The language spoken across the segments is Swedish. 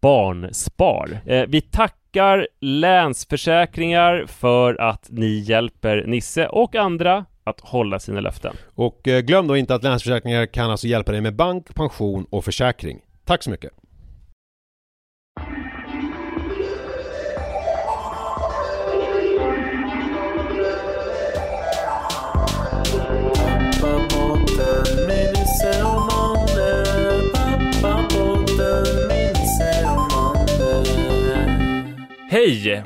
Barnspar. Eh, vi tackar Länsförsäkringar för att ni hjälper Nisse och andra att hålla sina löften. Och eh, glöm då inte att Länsförsäkringar kan alltså hjälpa dig med bank, pension och försäkring. Tack så mycket! Hej!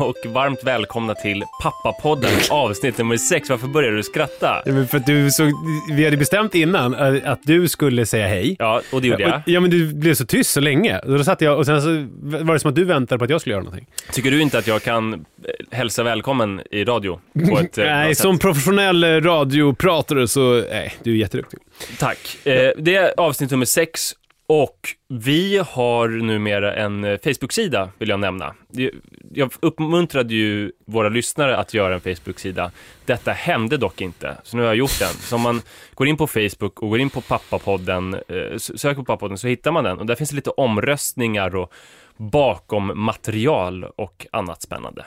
Och varmt välkomna till Pappapodden avsnitt nummer sex. Varför börjar du skratta? Ja, men för att du så, vi hade bestämt innan eh, att du skulle säga hej. Ja, och det gjorde jag. Ja, men du blev så tyst så länge. Då satt jag och sen så var det som att du väntade på att jag skulle göra någonting. Tycker du inte att jag kan eh, hälsa välkommen i radio? På ett, eh, Nej, som professionell radiopratare så, nej, du är jätteduktig. Tack. Det är avsnitt nummer sex och vi har numera en eh, Facebook-sida, vill jag nämna. Jag uppmuntrade ju våra lyssnare att göra en Facebook-sida. Detta hände dock inte, så nu har jag gjort den. Så om man går in på Facebook och går in på Pappapodden, eh, söker på Pappapodden så hittar man den. Och där finns det lite omröstningar och bakom material och annat spännande.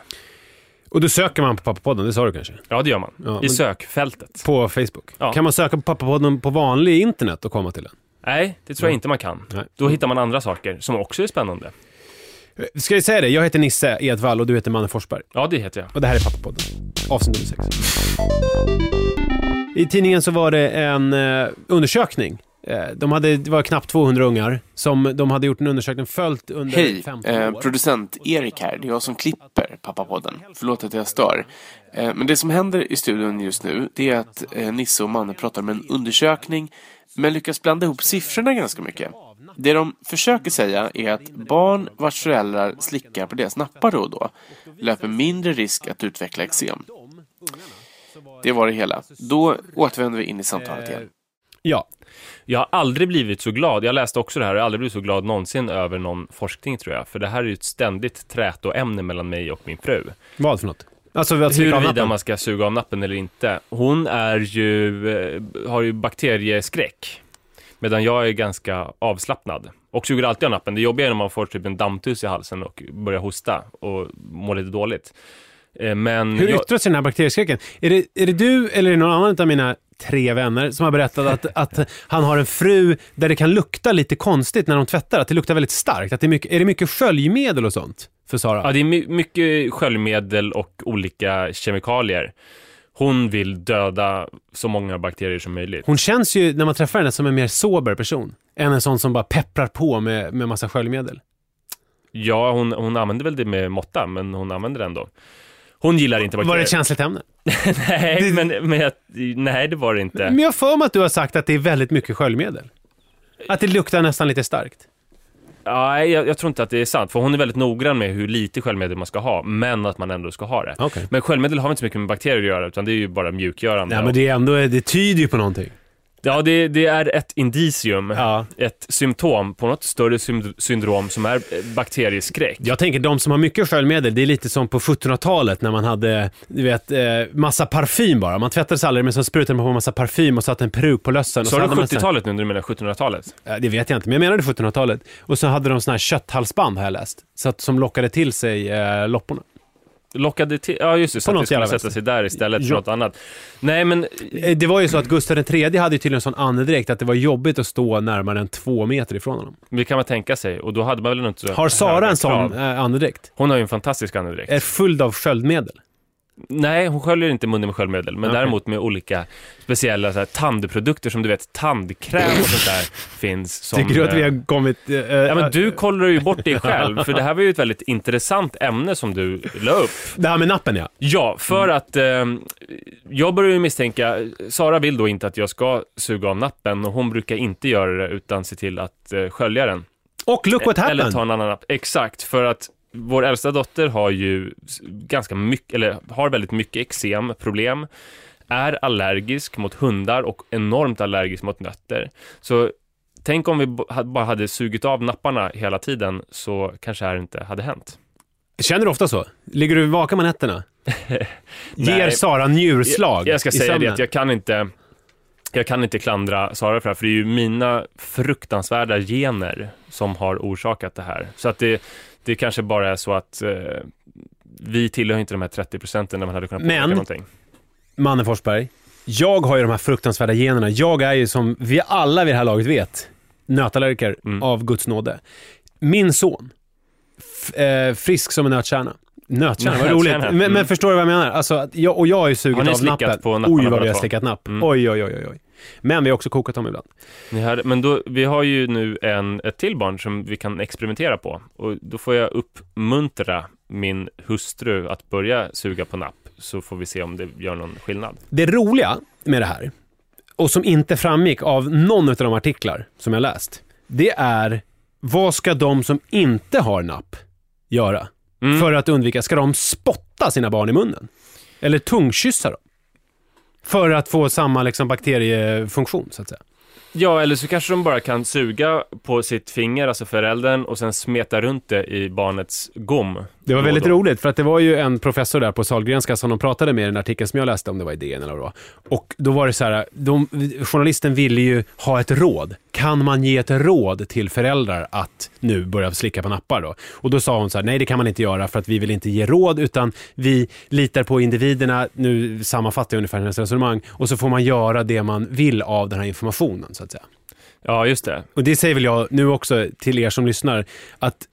Och då söker man på Pappapodden, det sa du kanske? Ja, det gör man. Ja, I sökfältet. På Facebook. Ja. Kan man söka på Pappapodden på vanlig internet och komma till den? Nej, det tror jag inte man kan. Nej. Då hittar man andra saker som också är spännande. Eh, Ska jag säga det? Jag heter Nisse Edvall och du heter Manne Forsberg. Ja, det heter jag. Och det här är Pappapodden. Avsnitt nummer sex. I tidningen så var det en eh, undersökning. Eh, de hade, det var knappt 200 ungar som de hade gjort en undersökning följt under Hej, 15 eh, år. producent Erik här. Det är jag som klipper Pappapodden. Förlåt att jag stör. Eh, men det som händer i studion just nu, det är att eh, Nisse och Manne pratar om en undersökning, men lyckas blanda ihop siffrorna ganska mycket. Det de försöker säga är att barn vars föräldrar slickar på deras nappar då och då löper mindre risk att utveckla eksem. Det var det hela. Då återvänder vi in i samtalet igen. Ja, Jag har aldrig blivit så glad, jag läste också det här, jag har aldrig blivit så glad någonsin över någon forskning tror jag. För det här är ju ett ständigt trätoämne mellan mig och min fru. vad för något? Alltså att Huruvida man ska suga av nappen eller inte. Hon är ju, eh, har ju bakterieskräck. Medan jag är ganska avslappnad. Och suger alltid av nappen. Det jobbiga är när man får typ en dammtus i halsen och börjar hosta och mår lite dåligt. Eh, Men Hur jag, yttrar sig den här bakterieskräcken? Är det, är det du eller är det någon annan av mina tre vänner som har berättat att, att han har en fru där det kan lukta lite konstigt när de tvättar? Att det luktar väldigt starkt? Att det är, mycket, är det mycket sköljmedel och sånt? För Sara. Ja, det är my- mycket sköljmedel och olika kemikalier. Hon vill döda så många bakterier som möjligt. Hon känns ju, när man träffar henne, som en mer sober person. Än en sån som bara pepprar på med, med massa sköljmedel. Ja, hon, hon använder väl det med måtta, men hon använder det ändå. Hon gillar inte bakterier. Var det ett känsligt ämne? nej, men, men jag, nej, det var det inte. Men jag för mig att du har sagt att det är väldigt mycket sköljmedel. Att det luktar nästan lite starkt. Nej, jag, jag tror inte att det är sant. För hon är väldigt noggrann med hur lite sköljmedel man ska ha, men att man ändå ska ha det. Okej. Men sköljmedel har inte så mycket med bakterier att göra, utan det är ju bara mjukgörande. Ja, men det är ändå, det tyder ju på någonting. Ja, det, det är ett indicium, Ja. ett symptom på något större syndrom som är eh, bakterieskräck. Jag tänker de som har mycket sköljmedel, det är lite som på 1700-talet när man hade, du vet, eh, massa parfym bara. Man tvättade sig aldrig men så sprutade man på massa parfym och satte en peruk på lössen. Sa du hade man så- 70-talet nu när du menar 1700-talet? Eh, Det vet jag inte, men jag menade 1700-talet. Och så hade de såna här kötthalsband har jag läst. Så att, som lockade till sig eh, lopporna. Lockade till, ja just det, så På att det skulle sätta sig där istället för något annat. Nej men, Eh, Det var ju så att Gustav III hade ju tydligen en sån andedräkt att det var jobbigt att stå närmare än två meter ifrån honom. det kan man tänka sig, och då hade man väl inte så Har Sara en sån eh, andedräkt? Hon har ju en fantastisk andedräkt. Är full av sköldmedel? Nej, hon sköljer inte munnen med sköljmedel, men Okej. däremot med olika speciella så här, tandprodukter som du vet, tandkräm och sånt där finns. Som, Tycker du att vi eh, har kommit... eh, Ja, men eh, du kollar ju bort dig själv, för det här var ju ett väldigt intressant ämne som du la upp. Det här med nappen ja. Ja, för att eh, jag börjar ju misstänka, Sara vill då inte att jag ska suga av nappen och hon brukar inte göra det utan se till att eh, skölja den. Och look what Eller happened! ta en annan napp. Exakt, för att vår äldsta dotter har ju ganska mycket, eller har väldigt mycket eksemproblem, är allergisk mot hundar och enormt allergisk mot nötter. Så tänk om vi bara hade sugit av napparna hela tiden så kanske det här inte hade hänt. Känner du ofta så? Ligger du vaken på nätterna? Ger. Sara njurslag Jag, jag ska säga det att jag kan inte jag kan inte klandra Sara för det här, för det är ju mina fruktansvärda gener som har orsakat det här. Så att det, det kanske bara är så att eh, vi tillhör inte de här 30 procenten när man hade kunnat påverka Men- någonting. Manne Forsberg, jag har ju de här fruktansvärda generna. Jag är ju som vi alla vid det här laget vet, nötallergiker Mm. av Guds nåde. Min son, eh, frisk som en nötkärna. Nötkärna, vad roligt. Men, mm. men förstår du vad jag menar? Alltså, jag, och jag sugit ni av nappen. på napparna Oj, vad vi har slickat napp. Mm. Oj, oj, oj, oj. Men vi har också kokat dem ibland. Hör, men då, vi har ju nu en, ett till barn som vi kan experimentera på och då får jag uppmuntra min hustru att börja suga på napp så får vi se om det gör någon skillnad. Det roliga med det här, och som inte framgick av någon av de artiklar som jag läst, det är vad ska de som inte har napp göra? Mm. För att undvika, ska de spotta sina barn i munnen? Eller tungkyssa dem? För att få samma liksom, bakteriefunktion, så att säga. Ja, eller så kanske de bara kan suga på sitt finger, alltså föräldern, och sen smeta runt det i barnets gom. Det var väldigt roligt, för att det var ju en professor där på Sahlgrenska som de pratade med i den artikeln som jag läste, om det var i DN eller vad det var. Och då var det så här, de, journalisten ville ju ha ett råd. Kan man ge ett råd till föräldrar att nu börja slicka på nappar då? Och då sa hon så här, nej det kan man inte göra för att vi vill inte ge råd, utan vi litar på individerna. Nu sammanfattar jag ungefär hennes resonemang. Och så får man göra det man vill av den här informationen, så att säga. Ja, just det. Och det säger väl jag nu också till er som lyssnar, att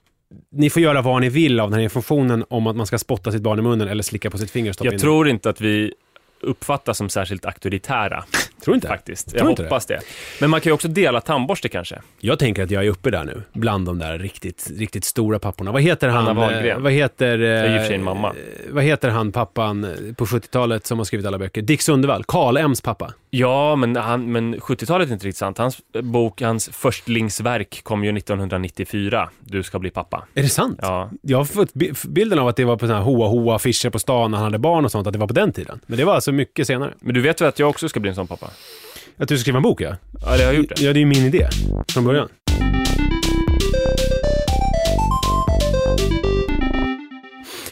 ni får göra vad ni vill av den här informationen om att man ska spotta sitt barn i munnen eller slicka på sitt finger stoppa in Jag tror inte att vi uppfattas som särskilt auktoritära. Tror inte. Faktiskt. Tror Jag inte hoppas det. Men man kan ju också dela tandborste kanske. Jag tänker att jag är uppe där nu, bland de där riktigt, riktigt stora papporna. Vad heter han? Anna Wahlgren. eh, Vad heter... eh, är en mamma. eh, Vad heter han pappan eh, på 70-talet som har skrivit alla böcker? Dick Sundevall, Karl M's pappa. Ja, men, han, men 70-talet är inte riktigt sant. Hans bok, hans förstlingsverk kom ju 1994. Du ska bli pappa. Är det sant? Ja, Jag har fått bi- bilden av att det var på sådana här hoa-hoa-affischer på stan när han hade barn och sånt, att det var på den tiden. Men det var alltså mycket senare. men du vet väl att jag också ska bli en sån pappa? Att du ska skriva en bok ja? Eller jag har gjort det. Ja, det är ju min idé från början.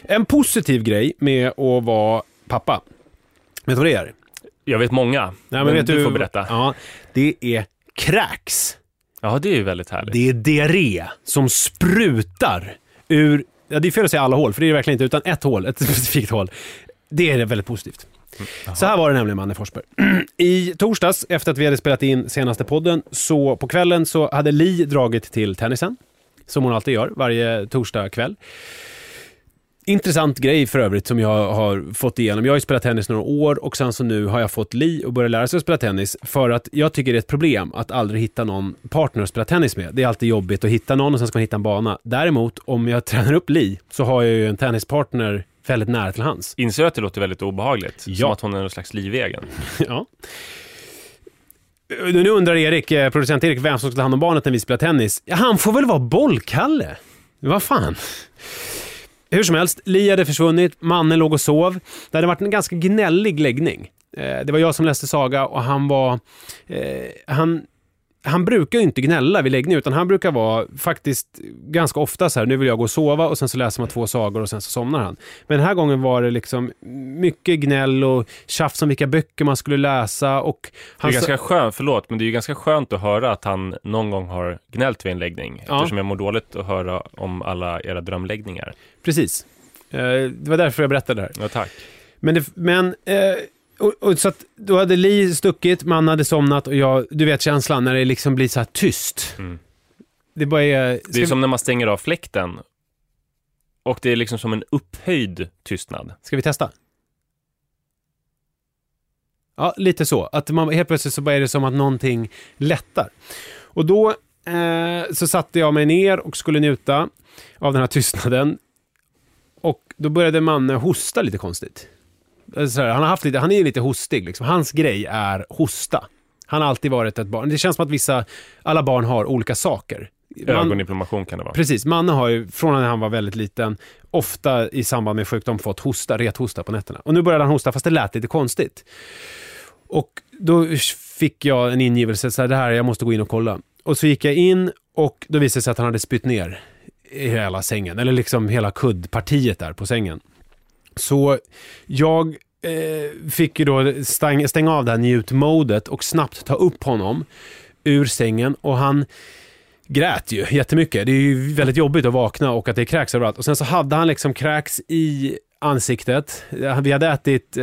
En positiv grej med att vara pappa. Vet du vad det är? Jag vet många, Nej, men, du får berätta. Ja, det är kräks. Ja, det är ju väldigt härligt. Det är diarré som sprutar ur, ja det är fel att säga alla hål, för det är det verkligen inte, utan ett hål, ett specifikt hål. Det är väldigt positivt. Mm. Så här var det nämligen, Manne Forsberg. I torsdags, efter att vi hade spelat in senaste podden, så på kvällen så hade Li dragit till tennisen. Som hon alltid gör, varje torsdag kväll. Intressant grej för övrigt som jag har fått igenom. Jag har ju spelat tennis några år och sen så nu har jag fått Li och börjat lära sig att spela tennis för att jag tycker det är ett problem att aldrig hitta någon partner att spela tennis med. Det är alltid jobbigt att hitta någon och sen ska man hitta en bana. Däremot, om jag tränar upp Li så har jag ju en tennispartner väldigt nära till hands. Inser du att det låter väldigt obehagligt? Ja. Som att hon är någon slags livegen. ja. Nu undrar Erik, eh, producent Erik, vem som ska ta hand om barnet när vi spelar tennis. Han får väl vara bollkalle? Vad fan? Hur som helst, Li hade försvunnit, mannen låg och sov. Det hade varit en ganska gnällig läggning. Eh, Det var jag som läste saga och han var... Eh, han, han brukar ju inte gnälla vid läggning, utan han brukar vara faktiskt ganska ofta så här, nu vill jag gå och sova och sen så läser man två sagor och sen så somnar han. Men den här gången var det liksom mycket gnäll och tjafs om vilka böcker man skulle läsa och... Det Han är sa- ganska skönt, förlåt, men det är ju ganska skönt att höra att han någon gång har gnällt vid en läggning. Ja. Eftersom jag mår dåligt att höra om alla era drömläggningar. Precis. Eh, Det var därför jag berättade det här. Ja, tack. Men, det, men eh, och, och så att då hade Li stuckit, man hade somnat och jag, du vet känslan när det liksom blir så här tyst. Mm. Det bara är... Det är som när man stänger av fläkten. Och det är liksom som en upphöjd tystnad. ska vi testa? Ja, lite så. Att man, helt plötsligt så bara är det som att någonting lättar. Och då eh, så satte jag mig ner och skulle njuta av den här tystnaden. Och då började Manne hosta lite konstigt. Så här, han, har haft lite, han är lite hostig. Liksom. Hans grej är hosta. Han har alltid varit ett barn. Det känns som att vissa, alla barn har olika saker. Man- Ögoninflammation kan det vara. Precis, Manne har ju från när han var väldigt liten ofta i samband med sjukdom fått hosta, rethosta på nätterna. Och nu började han hosta fast det lät lite konstigt. Och då fick jag en ingivelse, så här, det här, jag måste gå in och kolla. Och så gick jag in och då visade det sig att han hade spytt ner hela sängen, eller liksom hela kuddpartiet där på sängen. Så jag eh, fick ju då stäng, stänga av det här njutmodet och snabbt ta upp honom ur sängen och han grät ju jättemycket. Det är ju väldigt jobbigt att vakna och att det är kräks överallt. Och sen så hade han liksom kräks i ansiktet. Vi hade ätit, eh,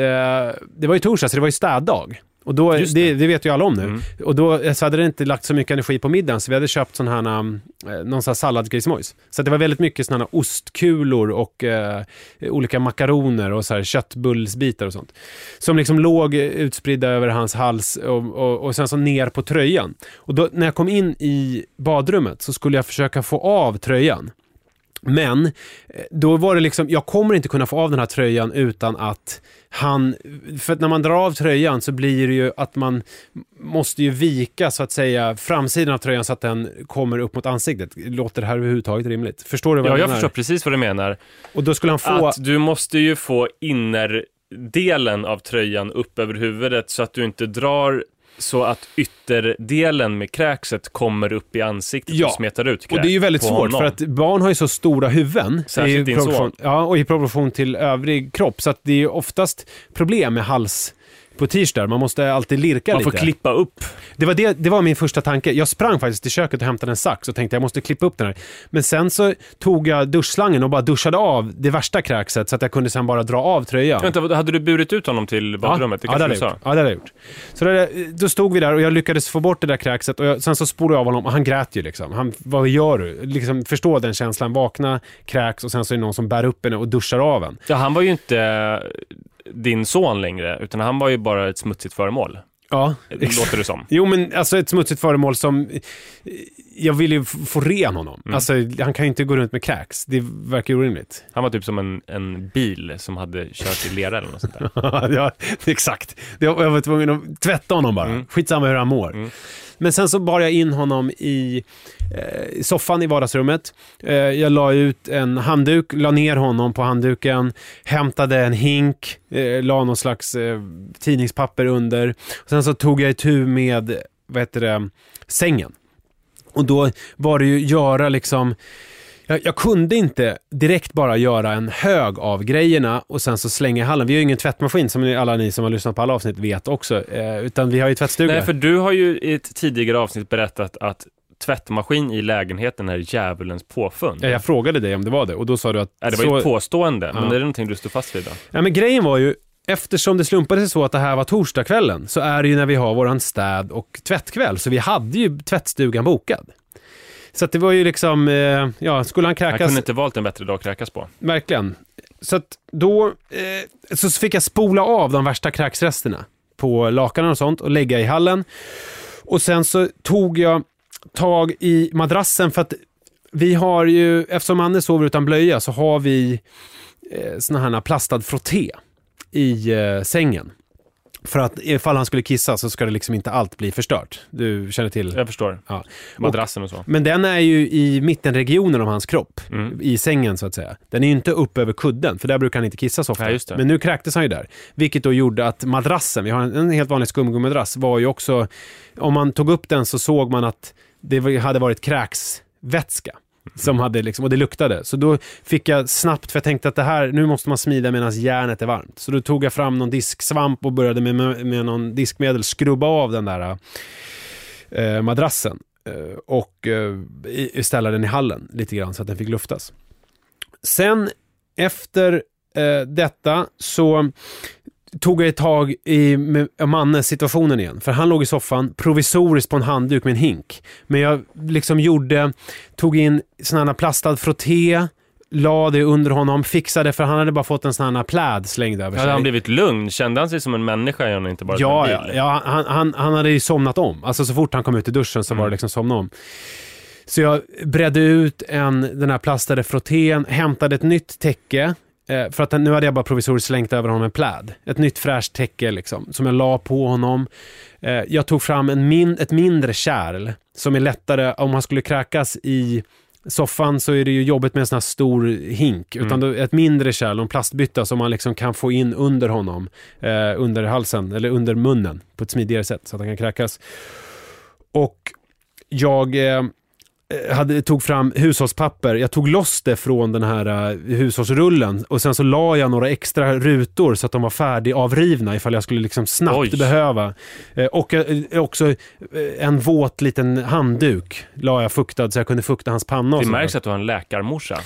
det var ju torsdag så det var ju städdag. Och då, det. det. Det, vet ju alla om nu. Mm. Och då så hade det inte lagt så mycket energi på middagen så vi hade köpt sån här, eh, någon sån här salladsgrismojs. Så det var väldigt mycket såna här ostkulor och eh, olika makaroner och så här köttbullsbitar och sånt. Som liksom låg utspridda över hans hals och, och, och sen så ner på tröjan. Och då, när jag kom in i badrummet så skulle jag försöka få av tröjan. Men eh, då var det liksom, jag kommer inte kunna få av den här tröjan utan att han, för att när man drar av tröjan så blir det ju att man måste ju vika så att säga framsidan av tröjan så att den kommer upp mot ansiktet. Låter det här överhuvudtaget rimligt? Förstår du vad Ja, jag jag menar? förstår precis vad du menar. Och då skulle han få... Att du måste ju få innerdelen av tröjan upp över huvudet så att du inte drar så att ytterdelen med kräkset kommer upp i ansiktet Ja, och smetar ut kräk Och det är ju väldigt svårt honom. för att barn har ju så stora huvuden. Särskilt din son. Ja, och i proportion till övrig kropp. Så att det är ju oftast problem med hals på t-shirt. Man måste alltid lirka Man lite. får klippa upp. Det var, det, det var min första tanke. Jag sprang faktiskt till köket och hämtade en sax och tänkte jag måste klippa upp den här. Men sen så tog jag duschslangen och bara duschade av det värsta kräkset så att jag kunde sen bara dra av tröjan. Vänta, hade du burit ut honom till badrummet? Det ja, det jag sa? gjort. Ja, det hade jag gjort. Så det, då stod vi där och jag lyckades få bort det där kräkset och jag, sen så spolade jag av honom och han grät ju liksom. Han, vad gör du? Liksom förstå den känslan. Vakna, kräks och sen så är det någon som bär upp en och duschar av en. Ja, han var ju inte din son längre, utan han var ju bara ett smutsigt föremål. Ja, Låter det som. Jo, men alltså ett smutsigt föremål som... Jag vill ju få ren honom. Mm. Alltså, han kan ju inte gå runt med kräks. Det verkar ju orimligt. Han var typ som en, en bil som hade kört i lera eller något sånt där. ja, exakt. Jag jag var tvungen att tvätta honom bara. Mm. Skitsamma hur han mår. Mm. Men sen så bar jag in honom i, eh, soffan i vardagsrummet. Eh, jag la ut en handduk, la ner honom på handduken, hämtade en hink, eh, la någon slags eh, tidningspapper under. Sen så tog jag itu med, vad heter det, sängen. Och då var det ju göra liksom jag, jag kunde inte direkt bara göra en hög av grejerna och sen så slänga i hallen. Vi har ju ingen tvättmaskin som ni- alla ni som har lyssnat på alla avsnitt vet också. Eh, utan vi har ju tvättstuga. Nej, för du har ju i ett tidigare avsnitt berättat att tvättmaskin i lägenheten är djävulens påfund. ja, jag frågade dig om det var det och då sa du att... Ja, det var ju ett så... påstående, men Ja. det är någonting du står fast vid då? ja, men grejen var ju, eftersom det slumpade sig så att det här var torsdagskvällen så är det ju när vi har våran städ och tvättkväll. Så vi hade ju tvättstugan bokad. Så det var ju liksom, eh, ja, skulle han Han kräkas... kunde inte valt en bättre dag att kräkas på. Verkligen. Så att då eh, så fick jag spola av de värsta kräksresterna på lakanen och sånt och lägga i hallen. Och sen så tog jag tag i madrassen för att vi har ju, eftersom Anne sover utan blöja så har vi eh, såna här plastad frotté i eh, sängen. För att ifall han skulle kissa så ska det liksom inte allt bli förstört. Du känner till? Jag förstår. Ja. Madrassen och så. Men den är ju i mittenregionen av hans kropp, Mm. i sängen så att säga. Den är ju inte upp över kudden, för där brukar han inte kissa så ofta. Nej. Men nu kräktes han ju där. Vilket då gjorde att madrassen, vi har en, en helt vanlig skumgummimadrass, var ju också, om man tog upp den så såg man att det hade varit kräksvätska. Som hade liksom, och det luktade. Så då fick jag snabbt, för jag tänkte att det här, nu måste man smida medan järnet är varmt. Så då tog jag fram någon disksvamp och började med, med, med någon diskmedel skrubba av den där eh, madrassen. Eh, och eh, ställa den i hallen lite grann så att den fick luftas. Sen efter eh, detta så tog jag ett tag i med Mannes situationen igen. För han låg i soffan provisoriskt på en handduk med en hink. Men jag liksom gjorde, tog in sån här plastad frotté, la det under honom, fixade för han hade bara fått en sån här pläd slängd över sig. Hade han blivit lugn? Kände han sig som en människa igen inte bara Ja, en bil? ja han, han, han hade ju somnat om. Alltså så fort han kom ut ur duschen så var det liksom somna om. Så jag bredde ut en, den här plastade frottén, hämtade ett nytt täcke. Eh, för att nu hade jag bara provisoriskt slängt över honom en pläd. Ett nytt fräscht täcke liksom, som jag la på honom. Eh, jag tog fram en min, ett mindre kärl som är lättare om han skulle kräkas i soffan så är det ju jobbigt med en sån här stor hink. Utan då, ett mindre kärl, en plastbytta som man liksom kan få in under honom. Eh, under halsen, eller under munnen på ett smidigare sätt så att han kan kräkas. Och jag eh, hade, tog fram hushållspapper. Jag tog loss det från den här eh, hushållsrullen och sen så la jag några extra rutor så att de var färdigavrivna ifall jag skulle liksom snabbt Oj. behöva. Eh, och eh, också eh, en våt liten handduk la jag fuktad så jag kunde fukta hans panna. Det märks att du har en läkarmorsa.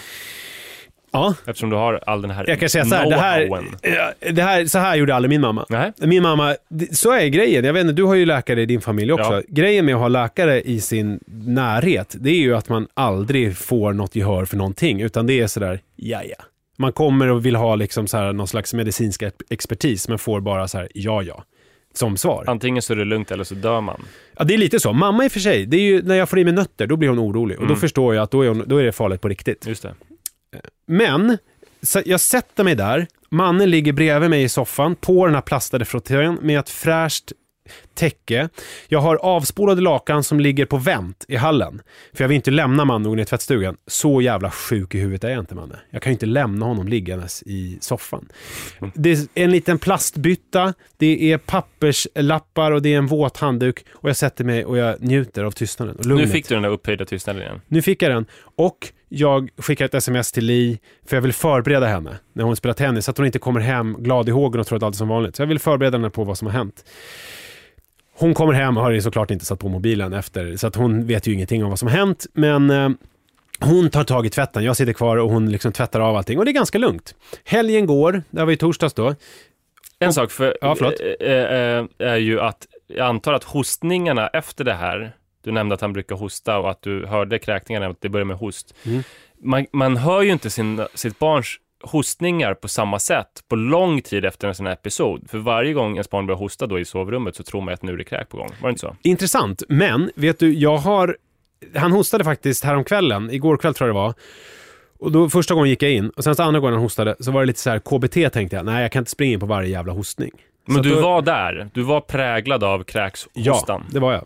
Ja, Eftersom du har all den här jag kan säga så här, det här, det här, så här gjorde aldrig min mamma. Nej. Min mamma, så är grejen. Jag vet inte, du har ju läkare i din familj också. Ja. Grejen med att ha läkare i sin närhet, det är ju att man aldrig får något gehör för någonting, utan det är sådär, ja ja. Man kommer och vill ha liksom så här någon slags medicinsk ex- expertis, men får bara så här, ja ja, som svar. Antingen så är det lugnt eller så dör man. Ja, det är lite så. Mamma i och för sig, det är ju när jag får i mig nötter, då blir hon orolig. Och då Mm. förstår jag att då är, hon, då är det farligt på riktigt. Just det. Men, jag sätter mig där, mannen ligger bredvid mig i soffan på den här plastade frottén med ett fräscht täcke. Jag har avspolade lakan som ligger på vänt i hallen. För jag vill inte lämna mannen i tvättstugan. Så jävla sjuk i huvudet är jag inte, Manne. Jag kan ju inte lämna honom liggandes i soffan. Det är en liten plastbytta, det är papperslappar och det är en våt handduk. Och jag sätter mig och jag njuter av tystnaden och Nu lugnet. fick du den där upphöjda tystnaden igen. Nu fick jag den och jag skickar ett sms till Li för jag vill förbereda henne när hon spelar tennis så att hon inte kommer hem glad i hågen och tror att allt är som vanligt. Så jag vill förbereda henne på vad som har hänt. Hon kommer hem och har ju såklart inte satt på mobilen efter så att hon vet ju ingenting om vad som hänt men eh, hon tar tag i tvätten, jag sitter kvar och hon liksom tvättar av allting och det är ganska lugnt. Helgen går, det var i torsdags då. En sak för, Ja, eh, eh, är ju att jag antar att hostningarna efter det här, du nämnde att han brukar hosta och att du hörde kräkningarna, att det börjar med host. Mm. Man, man hör ju inte sin, sitt barns hostningar på samma sätt på lång tid efter en sån här episod. För varje gång ens barn börjar hosta då i sovrummet så tror man att nu är det kräk på gång. Var det inte så? Intressant, men vet du, jag har... Han hostade faktiskt häromkvällen, igår kväll tror jag det var. Och då första gången gick jag in och sen så andra gången han hostade så var det lite så här KBT tänkte jag, nej jag kan inte springa in på varje jävla hostning. Så Men att du då- var där. Du var präglad av kräkshostan. Ja, det var jag.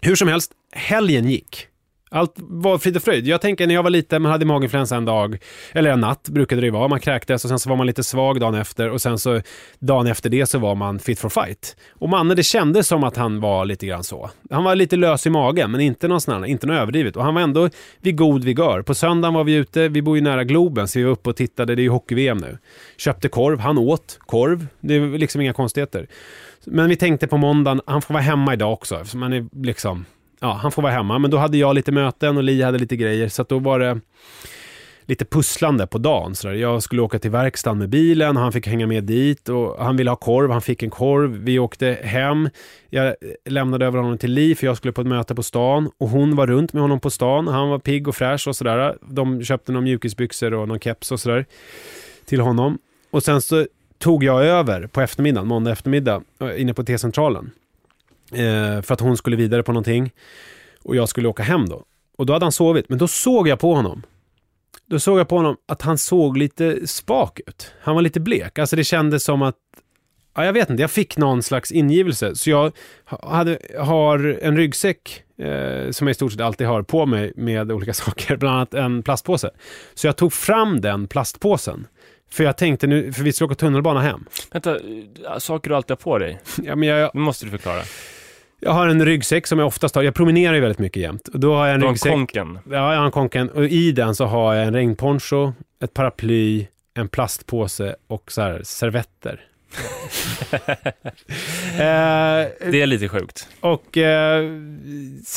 Hur som helst, helgen gick. Allt var frid och fröjd. Jag tänker när jag var liten, man hade maginfluensa en dag, eller en natt brukade det ju vara. Man kräktes och sen så var man lite svag dagen efter och sen så dagen efter det så var man fit for fight. Och Manne, det kändes som att han var lite grann så. Han var lite lös i magen, men inte någon sån här, inte något överdrivet. Och han var ändå vid god vigör. På söndagen var vi ute, vi bor ju nära Globen, så vi var uppe och tittade, det är ju hockey-VM nu. Köpte korv, han åt korv. Det är liksom inga konstigheter. Men vi tänkte på måndagen, han får vara hemma idag också. eftersom han är liksom, ja, han får vara hemma. Men då hade jag lite möten och Li hade lite grejer. Så att då var det, lite pusslande på dagen. Så där. Jag skulle åka till verkstaden med bilen, han fick hänga med dit och han ville ha korv, han fick en korv. Vi åkte hem, jag lämnade över honom till Li för jag skulle på ett möte på stan och hon var runt med honom på stan. Han var pigg och fräsch och sådär. De köpte några mjukisbyxor och någon keps och sådär till honom. Och sen så tog jag över på eftermiddagen, måndag eftermiddag, inne på T-centralen. Eh, för att hon skulle vidare på någonting. Och jag skulle åka hem då. Och då hade han sovit, men då såg jag på honom. Då såg jag på honom att han såg lite spak ut. Han var lite blek. Alltså det kändes som att Ja, jag vet inte, jag fick någon slags ingivelse. Så jag hade, har en ryggsäck eh, som jag i stort sett alltid har på mig med olika saker, bland annat en plastpåse. Så jag tog fram den plastpåsen. För jag tänkte nu, för vi ska åka tunnelbana hem. Vänta, saker du alltid har på dig? Ja, men jag, Nu måste du förklara. Jag har en ryggsäck som jag oftast har, jag promenerar ju väldigt mycket jämt. Då har jag en en ryggsäck. konken. Ja, jag har en konken. Och i den så har jag en regnponcho, ett paraply, en plastpåse och så här servetter. eh, Det är lite sjukt. och... Eh,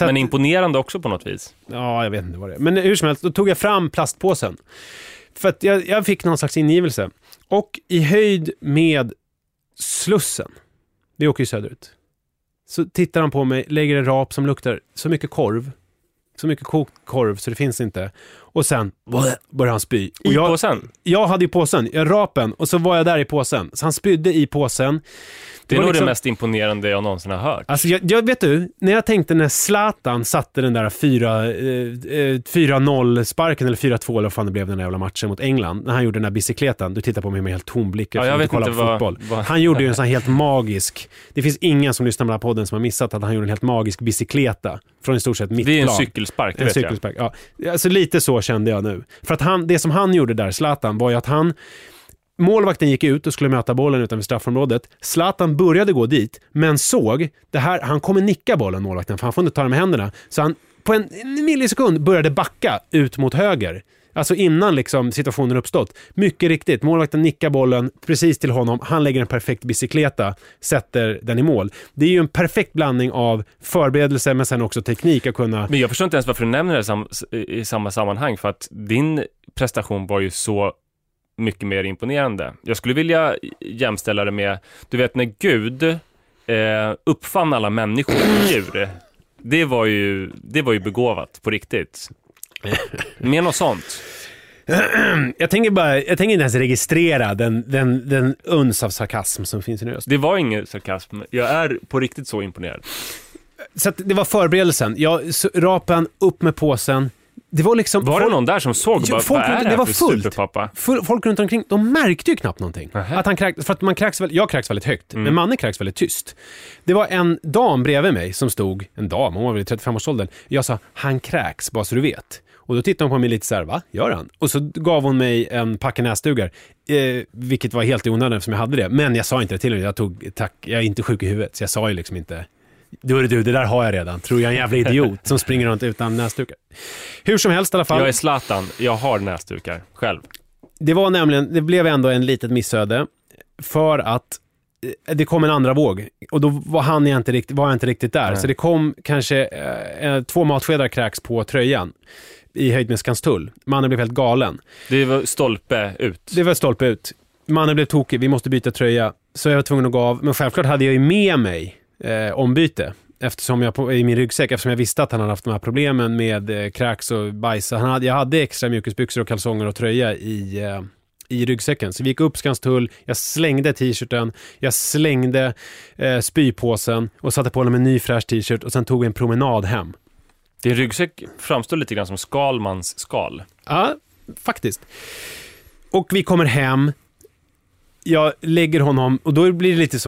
att- Men imponerande också på något vis. Ja, jag vet inte vad det är. Men hur som helst, då tog jag fram plastpåsen. För att jag, jag fick någon slags ingivelse. Och i höjd med Slussen, vi åker ju söderut, så tittar han på mig, lägger en rap som luktar så mycket korv, så mycket kokt korv så det finns inte. Och sen börjar han spy. Och I jag, påsen. jag hade ju påsen, jag rapen, och så var jag där i påsen. Så han spydde i påsen. Det är nog liksom- det mest imponerande jag någonsin har hört. Alltså jag, jag vet du, när jag tänkte när Zlatan satte den där 4, eh, eh, 4-0 sparken eller 4-2 eller vad fan det blev den där jävla matchen mot England. När han gjorde den där bicykleten, du tittar på mig med helt tom blick Ja, jag du vet inte på vad- fotboll. vad- Han gjorde ju en sån här helt magisk, det finns ingen som lyssnar på den här podden som har missat att han gjorde en helt magisk bicykleta från i stort sett mitt Det är en cykelspark, det En vet jag. cykelspark, ja. Alltså lite så kände jag nu. För att han, det som han gjorde där, Zlatan, var ju att han Målvakten gick ut och skulle möta bollen utanför straffområdet. Zlatan började gå dit, men såg, det här, han kommer nicka bollen målvakten, för han får inte ta den med händerna. Så han på en, en millisekund började backa ut mot höger. Alltså innan liksom situationen uppstått. Mycket riktigt, målvakten nickar bollen precis till honom, han lägger en perfekt bicykleta, sätter den i mål. Det är ju en perfekt blandning av förberedelse men sen också teknik att kunna... Men jag förstår inte ens varför du nämner det sam- i samma sammanhang, för att din prestation var ju så mycket mer imponerande. Jag skulle vilja jämställa det med, du vet när Gud eh, uppfann alla människor och djur. Det var ju, det var ju begåvat på riktigt. Med något sånt. Jag tänker bara, jag tänker inte ens registrera den, den, den uns av sarkasm som finns i din röst. Det var ingen sarkasm. Jag är på riktigt så imponerad. Så det var förberedelsen. Jag, rapen, upp med påsen. Det var liksom... Var det folk- någon där som såg? Bara, folk vad är runt- det det var fullt. Full, folk runt omkring, de märkte ju knappt någonting. Att han kräks, för att man kräks jag kräks väldigt högt, Mm. men Manne kräks väldigt tyst. Det var en dam bredvid mig som stod, en dam, hon var väl i 35-årsåldern. Jag sa, han kräks, bara så du vet. Och då tittade hon på mig lite så här, va? Gör han? Och så gav hon mig en packe näsdugar, eh, vilket var helt i onödan eftersom jag hade det. Men jag sa inte det till henne, jag tog, tack, jag är inte sjuk i huvudet, så jag sa ju liksom inte, du, du, det där har jag redan. Tror jag är en jävla idiot som springer runt utan näsdukar. Hur som helst i alla fall. Jag är Zlatan, jag har näsdukar själv. Det var nämligen, det blev ändå en litet missöde för att eh, det kom en andra våg och då var, han inte riktigt, var jag inte riktigt där. Nej. Så det kom kanske eh, eh, två matskedar kräks på tröjan i höjd med Skanstull. Mannen blev helt galen. Det var stolpe ut. Det var stolpe ut. Mannen blev tokig, vi måste byta tröja. Så jag var tvungen att gå av. Men självklart hade jag ju med mig eh, ombyte. Eftersom jag i min ryggsäck, eftersom jag visste att han hade haft de här problemen med eh, kräks och bajs. Han hade, jag hade extra mjukisbyxor och kalsonger och tröja i, eh, i ryggsäcken. Så vi gick upp Skanstull, jag slängde t-shirten, jag slängde eh, spypåsen och satte på mig en ny fräsch t-shirt och sen tog vi en promenad hem. Din ryggsäck framstår lite grann som Skalmans skal. Ja, faktiskt. Och vi kommer hem, jag lägger honom och då blir det lite så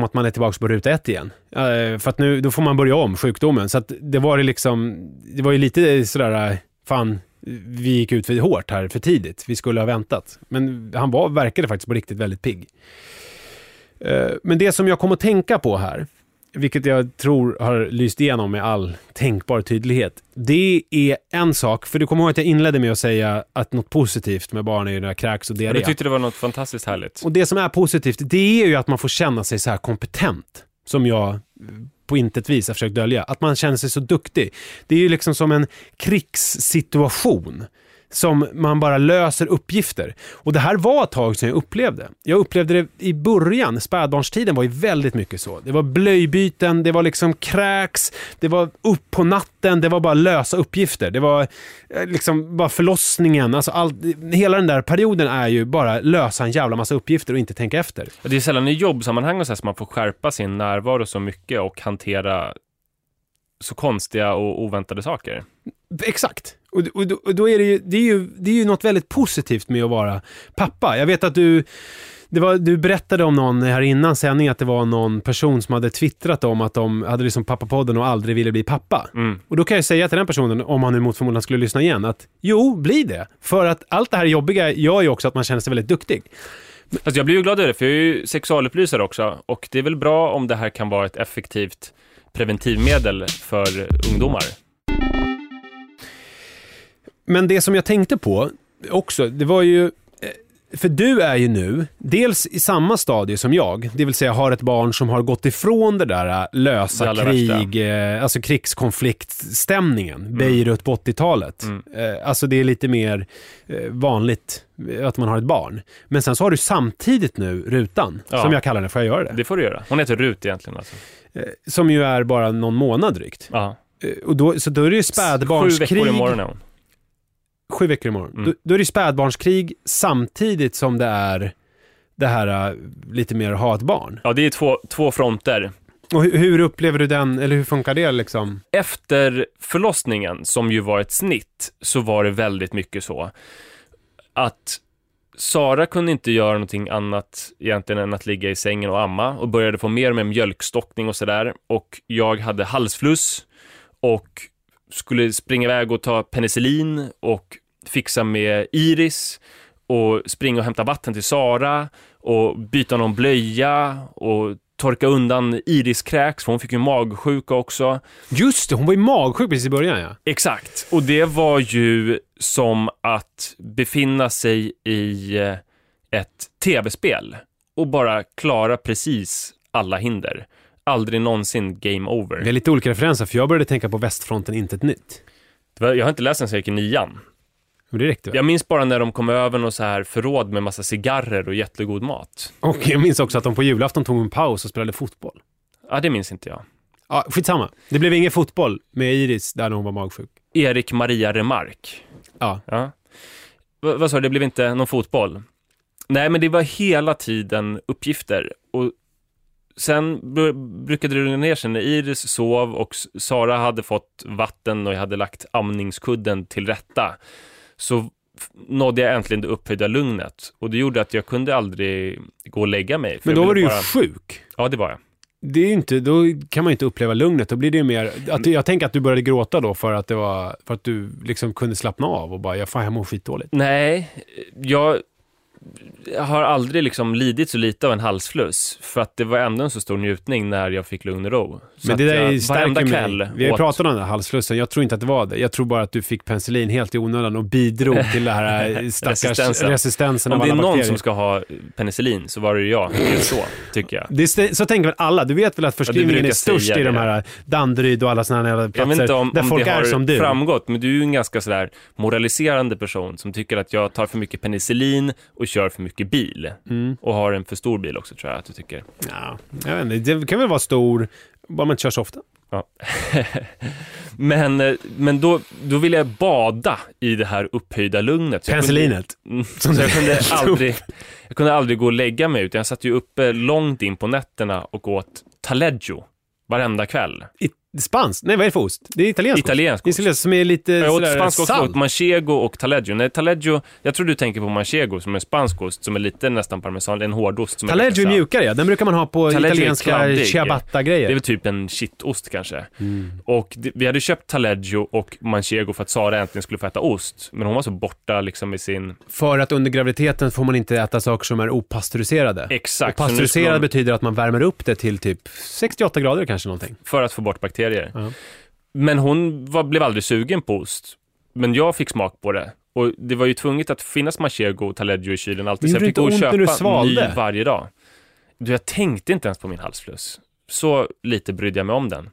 Om att man är tillbaka på ruta ett igen. Eh, för att nu, då får man börja om sjukdomen. Så att det var det liksom, det var ju lite sådär, eh, fan, vi gick ut för hårt här för tidigt. Vi skulle ha väntat. Men han var, verkade faktiskt på riktigt väldigt pigg. Eh, men det som jag kom att tänka på här, vilket jag tror har lyst igenom med all tänkbar tydlighet. Det är en sak, för du kommer ihåg att jag inledde med att säga att något positivt med barn är ju när jag kräks och diarré. du tyckte det var något fantastiskt härligt. Och det som är positivt, det är ju att man får känna sig så här kompetent. Som jag på intet vis har försökt dölja. Att man känner sig så duktig. Det är ju liksom som en krigssituation. Som man bara löser uppgifter. Och det här var ett tag sedan jag upplevde. Jag upplevde det i början, spädbarnstiden var ju väldigt mycket så. Det var blöjbyten, det var liksom kräks, det var upp på natten, det var bara lösa uppgifter. Det var eh, liksom bara förlossningen, alltså all, hela den där perioden är ju bara lösa en jävla massa uppgifter och inte tänka efter. Det är sällan i jobbsammanhang och så som man får skärpa sin närvaro så mycket och hantera så konstiga och oväntade saker. Exakt. Och, och, och då är det ju, det är ju, det är ju något väldigt positivt med att vara pappa. Jag vet att du, det var, du berättade om någon här innan sändning att det var någon person som hade twittrat om att de hade liksom pappapodden och aldrig ville bli pappa. Mm. Och då kan jag säga till den personen, om han nu mot förmodan skulle lyssna igen, att jo, bli det. För att allt det här jobbiga gör ju också att man känner sig väldigt duktig. Alltså jag blir ju glad över det, för jag är ju sexualupplysare också. Och det är väl bra om det här kan vara ett effektivt preventivmedel för ungdomar. Men det som jag tänkte på också, det var ju... eh, För du är ju nu, dels i samma stadie som jag, det vill säga har ett barn som har gått ifrån det där Det lösa allra krig, eh, alltså krigskonfliktstämningen, Beirut på 80-talet. Mm. Eh, Alltså det är lite mer eh, vanligt eh, att man har ett barn. Men sen så har du samtidigt nu Rutan, Ja. som jag kallar den, får jag göra det? Det får du göra. Hon heter Rut egentligen alltså. Eh, Som ju är bara någon månad drygt. Eh, Och då, så då är det ju Sju spädbarnskrig. veckor imorgon är hon. Sju veckor imorgon. Mm. Då, då är det spädbarnskrig samtidigt som det är det här äh, lite mer att ha ett barn. Ja, det är två, två fronter. Och hur, hur upplever du den, eller hur funkar det liksom? Efter förlossningen, som ju var ett snitt, så var det väldigt mycket så att Sara kunde inte göra någonting annat egentligen än att ligga i sängen och amma och började få mer och mer mjölkstockning och sådär. Och jag hade halsfluss och skulle springa iväg och ta penicillin och fixa med Iris och springa och hämta vatten till Sara och byta någon blöja och torka undan Iris-kräks, för hon fick ju magsjuka också. Just det, hon var ju magsjuk precis i början ja. Exakt, och det var ju som att befinna sig i eh, ett tv-spel och bara klara precis alla hinder. Aldrig någonsin game over. Vi har lite olika referenser, för jag började tänka på Västfronten, inte ett nytt. Det Jag har inte läst den sen jag gick i nian. Men det räckte väl? Jag minns bara när de kom över någon så här förråd med massa cigarrer och jättegod mat. Och jag minns också att de på julafton tog en paus och spelade fotboll. Ja, det minns inte jag. Ja, skitsamma. Det blev ingen fotboll med Iris där när hon var magsjuk. Erik Maria Remark. Ja. Ja. V- vad sa du, det blev inte någon fotboll? Nej, men det var hela tiden uppgifter. Och sen br- brukade det rulla ner sig när Iris sov och Sara hade fått vatten och jag hade lagt amningskudden till rätta. Så nådde jag äntligen det upphöjda lugnet. Och det gjorde att jag kunde aldrig gå och lägga mig. för Men då var du ju bara- sjuk. Ja, det var jag. Det är inte, då kan man ju inte uppleva lugnet. Då blir det mer, att, jag tänker att du började gråta då för att det var, för att du liksom kunde slappna av och bara, jag fan jag mår skitdåligt. Nej, jag har aldrig liksom lidit så lite av en halsfluss. För att det var ändå en så stor njutning när jag fick lugn och ro. Så Men det där jag, är stärker kväll mig. Vi har åt- pratat om den här halsflussen, jag tror inte att det var det. Jag tror bara att du fick penicillin helt i onödan och bidrog till det här eh, stackars Resistensen. resistensen, Om av det är någon bakterier. som ska ha penicillin så var det ju jag. Så, tycker jag. Det är, så tänker väl alla. Du vet väl att förskrivningen är störst i de här Danderyd och alla sådana här Jag platser vet inte om, där om folk det är som du. framgått, men du är ju en ganska sådär moraliserande person som tycker att jag tar för mycket penicillin och kör för mycket bil. Mm. Och har en för stor bil också tror jag att du tycker. Ja, jag vet inte, det kan väl vara stor, bara man inte kör så ofta. Ja. men eh, men då, då ville jag bada i det här upphöjda lugnet. Så jag kunde- Penicillinet. Mm, så jag kunde, aldrig, jag kunde aldrig gå och lägga mig utan jag satt ju uppe långt in på nätterna och åt taleggio varenda kväll. I, spanskt? Nej, vad är det för ost? Det är italiensk Italiensk ost. ost. Som är lite Jag åt spansk ost, åt manchego och taleggio. Nej, taleggio, jag tror du tänker på manchego som är spansk ost som är lite nästan parmesan, en hårdost som är Taleggio är salt. mjukare ja, den brukar man ha på Taleggio är italienska kladdig. Det är ciabatta-grejer. väl typ en shitost kanske. Mm. Och det, vi hade köpt taleggio och manchego för att Sara äntligen skulle få äta ost. Men hon var så borta liksom i sin... För att under graviditeten får man inte äta saker som är opastöriserade. Exakt. Och pastöriserad hon- betyder att man värmer upp det till typ 68 grader kanske någonting. För att få bort bakterier. Ja. Men hon var, blev aldrig sugen på ost. Men jag fick smak på det. Och det var ju tvunget att finnas manchego och taleggio i kylen alltid. Så jag fick gå och köpa ny varje dag. Du, jag tänkte inte ens på min halsfluss. Så lite brydde jag mig om den.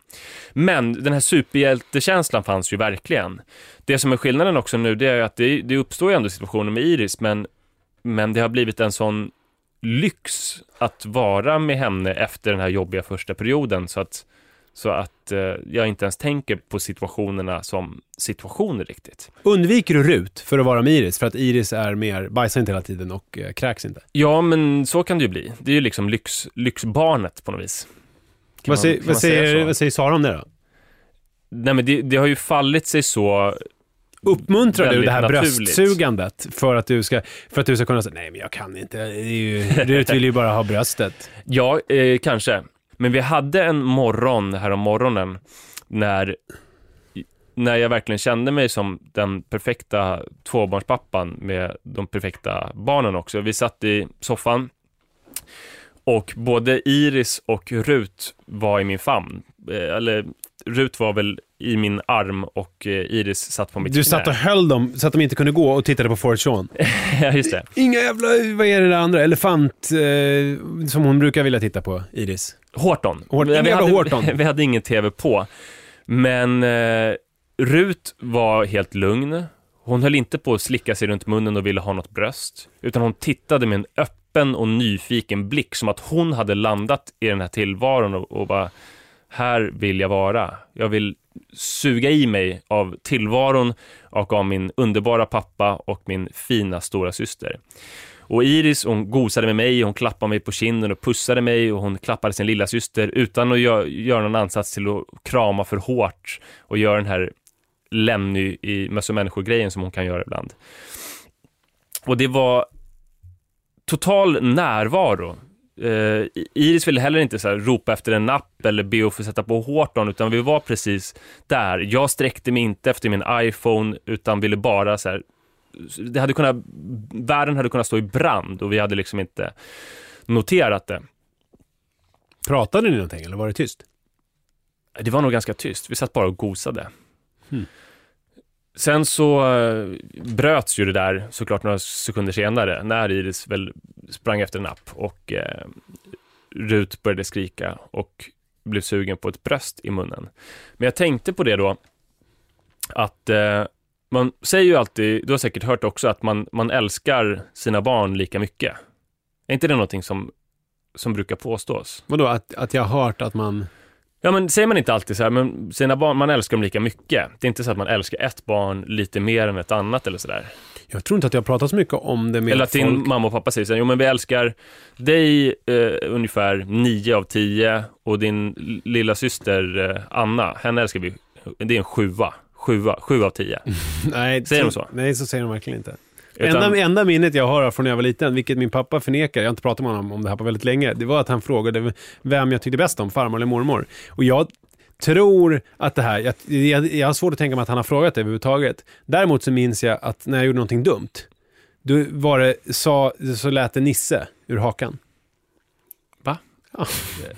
Men den här superhjältekänslan fanns ju verkligen. Det som är skillnaden också nu, det är att det, det uppstår ju ändå situationer med Iris, men, men det har blivit en sån lyx att vara med henne efter den här jobbiga första perioden, så att, så att eh, jag inte ens tänker på situationerna som situationer riktigt. Undviker du Rut för att vara med Iris? För att Iris är mer, bajsar inte hela tiden och eh, kräks inte. Ja, men så kan det ju bli. Det är ju liksom lyx, lyxbarnet på något vis. Kan Vad, man- säger, kan vad, säger, vad säger Sara om det då? Nej, men det, det har ju fallit sig så Uppmuntrar du det här naturligt. bröstsugandet för att du ska, för att du ska kunna säga nej men jag kan inte, det är ju, Rut vill ju bara ha bröstet. Ja, eh, kanske. Men vi hade en morgon här om morgonen när, när jag verkligen kände mig som den perfekta tvåbarnspappan med de perfekta barnen också. Vi satt i soffan och både Iris och Rut var i min famn. Eh, eller Rut var väl i min arm och eh, Iris satt på mitt Du knä. satt och höll dem så att de inte kunde gå och tittade på Forrest Shawn. ja, just det. Inga jävla, vad är det där andra? Elefant, eh, som hon brukar vilja titta på, Iris. Horton. Hort- vi, jävla hade, Horton. vi hade ingen tv på. Men eh, Rut var helt lugn. Hon höll inte på att slicka sig runt munnen och ville ha något bröst. Utan hon tittade med en öppen och nyfiken blick som att hon hade landat i den här tillvaron och, och bara här vill jag vara. Jag vill suga i mig av tillvaron och av min underbara pappa och min fina stora syster. Och Iris hon gosade med mig, hon klappade mig på kinden och pussade mig och hon klappade sin lilla syster utan att gö- göra någon ansats till att krama för hårt och göra den här Lenny i Möss och människor-grejen som hon kan göra ibland. Och det var total närvaro. Eh, Iris ville heller inte så här, ropa efter en napp eller be att få sätta på Horton, utan vi var precis där. Jag sträckte mig inte efter min iPhone, utan ville bara så här, det hade kunnat, världen hade kunnat stå i brand och vi hade liksom inte noterat det. Pratade ni någonting eller var det tyst? Det var nog ganska tyst. Vi satt bara och gosade. Hmm. Sen så eh, bröts ju det där såklart några sekunder senare när Iris väl sprang efter en app och eh, Rut började skrika och blev sugen på ett bröst i munnen. Men jag tänkte på det då att eh, man säger ju alltid, du har säkert hört också att man, man älskar sina barn lika mycket. Är inte det någonting som, som brukar påstås? Vadå, att, att jag har hört att man... Ja, men säger man inte alltid så här, men sina barn, man älskar dem lika mycket. Det är inte så att man älskar ett barn lite mer än ett annat eller sådär. Jag tror inte att jag har pratat så mycket om det med Eller att din folk. mamma och pappa säger så här, jo men vi älskar dig eh, ungefär nio av tio och din lilla syster eh, Anna, henne älskar vi, det är en sjua. Sjua, sju av tio. Nej, Säger de så? Nej, så säger de verkligen inte. Utan- Enda, enda minnet jag har från när jag var liten, vilket min pappa förnekar, jag har inte pratat med honom om det här på väldigt länge, det var att han frågade vem jag tyckte bäst om, farmor eller mormor. Och jag tror att det här, jag, jag, jag har svårt att tänka mig att han har frågat det överhuvudtaget. Däremot så minns jag att när jag gjorde någonting dumt, då var det, sa, så lät det Nisse ur hakan. Va? Ja.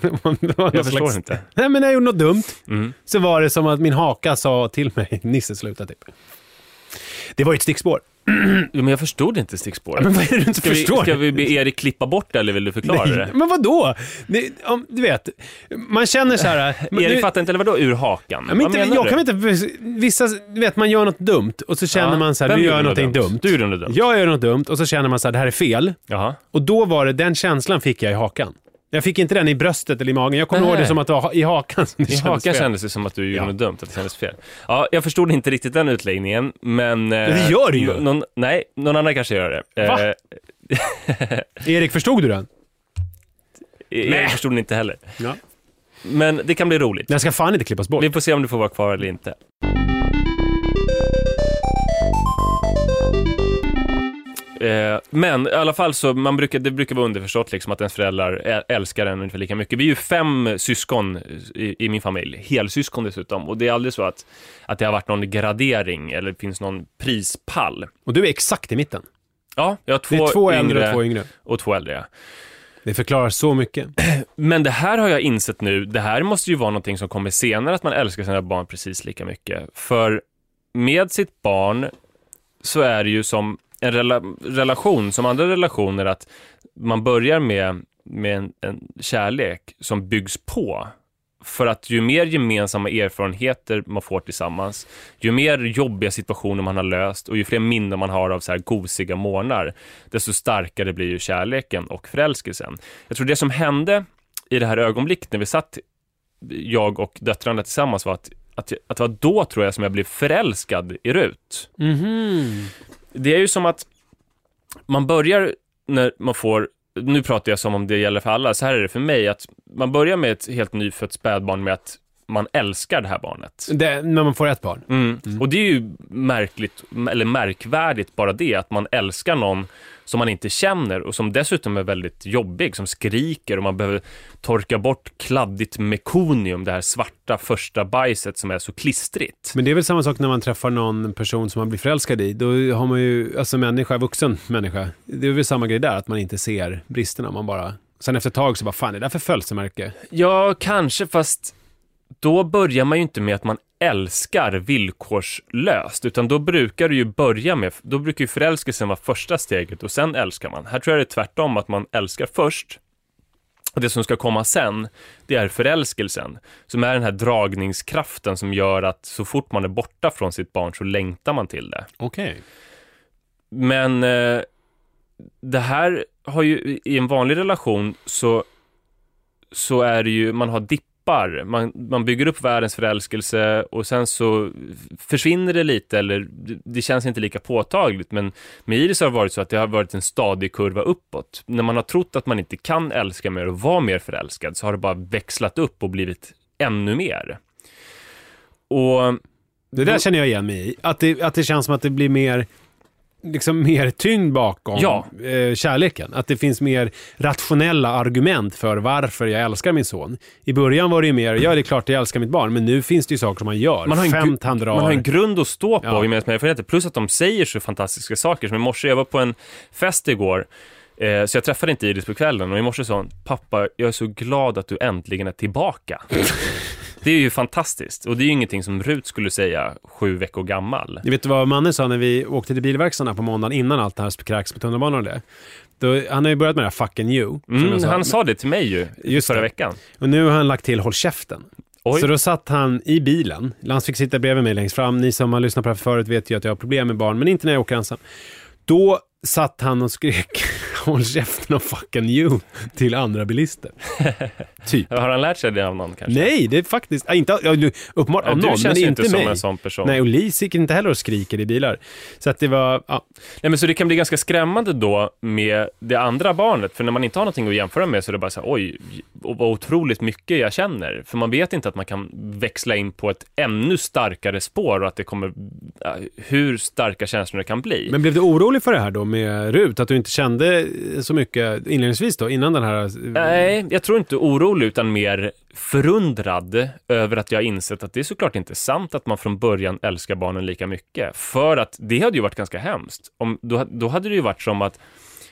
Jag förstår slags- inte. Nej men när jag gjorde något dumt, Mm. så var det som att min haka sa till mig, Nisse sluta typ. Det var ju ett stickspår. Men jag förstod inte stickspåret. Men vad är det du inte Ska vi, förstår? ska vi be Erik klippa bort det eller vill du förklara Nej, det? men vadå? Det, om, du vet, man känner så här... men Erik du- fattar inte, eller vadå ur hakan? Men inte, Vad menar jag du? kan inte, vissa, du vet man gör något dumt och så känner Ja, man så här, nu gör jag något någonting dumt? dumt. Du gjorde något dumt. Jag gör något dumt och så känner man så här, det här är fel. Jaha. Och då var det, den känslan fick jag i hakan. Jag fick inte den i bröstet eller i magen. Jag kommer ihåg det som att det var i hakan som det I kändes hakan fel. kändes det som att du gjorde Ja. något dumt, att det kändes fel. Ja, jag förstod inte riktigt den utläggningen, men... eh, det gör du ju. Någon, nej, någon annan kanske gör det. Va? Eh, Erik, förstod du den? Erik förstod den inte heller. Ja. Men det kan bli roligt. Den ska fan inte klippas bort. Vi får se om du får vara kvar eller inte. Eh, Men i alla fall så, man brukar, det brukar vara underförstått liksom att ens föräldrar älskar en ungefär lika mycket. Vi är ju fem syskon i, i min familj, helsyskon dessutom. Och det är aldrig så att, att det har varit någon gradering eller finns någon prispall. Och du är exakt i mitten. Ja, jag har två, Det är två yngre äldre och två yngre. och två äldre. ja. Det förklarar så mycket. Men det här har jag insett nu, det här måste ju vara någonting som kommer senare, att man älskar sina barn precis lika mycket. För med sitt barn så är det ju som en rela- relation, som andra relationer, att man börjar med, med en, en kärlek som byggs på. För att ju mer gemensamma erfarenheter man får tillsammans, ju mer jobbiga situationer man har löst och ju fler minnen man har av så här gosiga morgnar, desto starkare blir ju kärleken och förälskelsen. Jag tror det som hände i det här ögonblicket när vi satt, jag och döttrarna tillsammans, var att, att, att det var då tror jag som jag blev förälskad i Rut. Mhm. Det är ju som att man börjar när man får, nu pratar jag som om det gäller för alla, så här är det för mig, att man börjar med ett helt nyfött spädbarn med att man älskar det här barnet. Det, när man får ett barn. Mm. Och det är ju märkligt, eller märkvärdigt bara det, att man älskar någon som man inte känner och som dessutom är väldigt jobbig, som skriker och man behöver torka bort kladdigt mekonium, det här svarta första bajset som är så klistrigt. Men det är väl samma sak när man träffar någon person som man blir förälskad i. Då har man ju, alltså människa, vuxen människa, det är väl samma grej där, att man inte ser bristerna. Man bara, sen efter ett tag så bara, fan det där är för födelsemärke. Ja, kanske, fast då börjar man ju inte med att man älskar villkorslöst, utan då brukar det ju börja med, då brukar ju förälskelsen vara första steget och sen älskar man. Här tror jag det är tvärtom, att man älskar först, och det som ska komma sen, det är förälskelsen, som är den här dragningskraften som gör att så fort man är borta från sitt barn så längtar man till det. Okej. Men eh, det här har ju, i en vanlig relation så, så är det ju, man har dippar, man, man bygger upp världens förälskelse och sen så försvinner det lite eller det, det känns inte lika påtagligt. Men med Iris har det varit så att det har varit en stadig kurva uppåt. När man har trott att man inte kan älska mer och vara mer förälskad så har det bara växlat upp och blivit ännu mer. Och Det där känner jag igen mig i. Att det, att det känns som att det blir mer, liksom mer tyngd bakom Ja. eh, kärleken. Att det finns mer rationella argument för varför jag älskar min son. I början var det ju mer, ja det är klart jag älskar mitt barn, men nu finns det ju saker som man gör. Man har, en, Skämt han drar. man har en grund att stå på Ja. gemensamma erfarenheter. Plus att de säger så fantastiska saker. Som i morse, jag var på en fest igår, eh, så jag träffade inte Iris på kvällen och i morse sa hon, pappa, jag är så glad att du äntligen är tillbaka. det är ju fantastiskt och det är ju ingenting som Rut skulle säga sju veckor gammal. Ni vet vad Manne sa när vi åkte till bilverkstaden på måndagen innan allt det här kräks på tunnelbanan och det? Då, han har ju börjat med det här fucking you. Mm, jag sa. han sa det till mig ju Just förra det. veckan. Och nu har han lagt till håll käften. Oj. Så då satt han i bilen. Lans fick sitta bredvid mig längst fram. Ni som har lyssnat på det här förut vet ju att jag har problem med barn, men inte när jag åker ensam. Då satt han och skrek håll käften och fucking you till andra bilister. typ. Har han lärt sig det av någon kanske? Nej, det är faktiskt, äh, inte, ja, du- uppenbart av du någon, känns men inte inte som mig. en sån person. Nej, och Lis gick inte heller och skriker i bilar. Så att det var, ja. Nej, men så det kan bli ganska skrämmande då med det andra barnet, för när man inte har någonting att jämföra med så är det bara så här, oj, vad otroligt mycket jag känner. För man vet inte att man kan växla in på ett ännu starkare spår och att det kommer, hur starka känslor det kan bli. Men blev du orolig för det här då med Rut? Att du inte kände så mycket inledningsvis då, innan den här... Eh, Nej, jag tror inte orolig utan mer förundrad över att jag har insett att det är såklart inte sant att man från början älskar barnen lika mycket. För att det hade ju varit ganska hemskt. Om, då, då hade det ju varit som att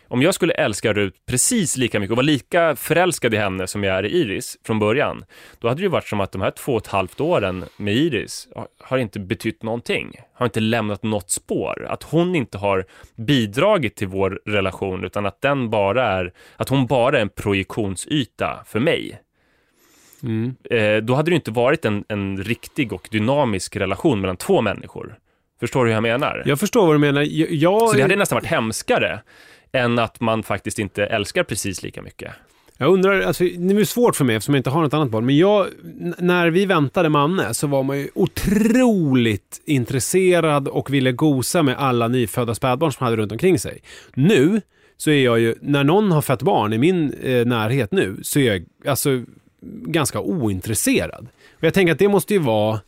om jag skulle älska Rut precis lika mycket och vara lika förälskad i henne som jag är i Iris från början, då hade det ju varit som att de här två och ett halvt åren med Iris har- inte betytt någonting. Har inte lämnat något spår. Att hon inte har bidragit till vår relation, utan att den bara är, att hon bara är en projektionsyta för mig. Mm. Eh, då hade det ju inte varit en, en riktig och dynamisk relation mellan två människor. Förstår du hur jag menar? Jag förstår vad du menar. Jag, jag, Så det hade nästan varit hemskare än att man faktiskt inte älskar precis lika mycket. Jag undrar, alltså, det är svårt för mig eftersom jag inte har något annat barn, men jag, när vi väntade Manne så var man ju otroligt intresserad och ville gosa med alla nyfödda spädbarn som hade runt omkring sig. Nu så är jag ju, när någon har fött barn i min eh, närhet nu, så är jag alltså ganska ointresserad. Och jag tänker att det måste ju vara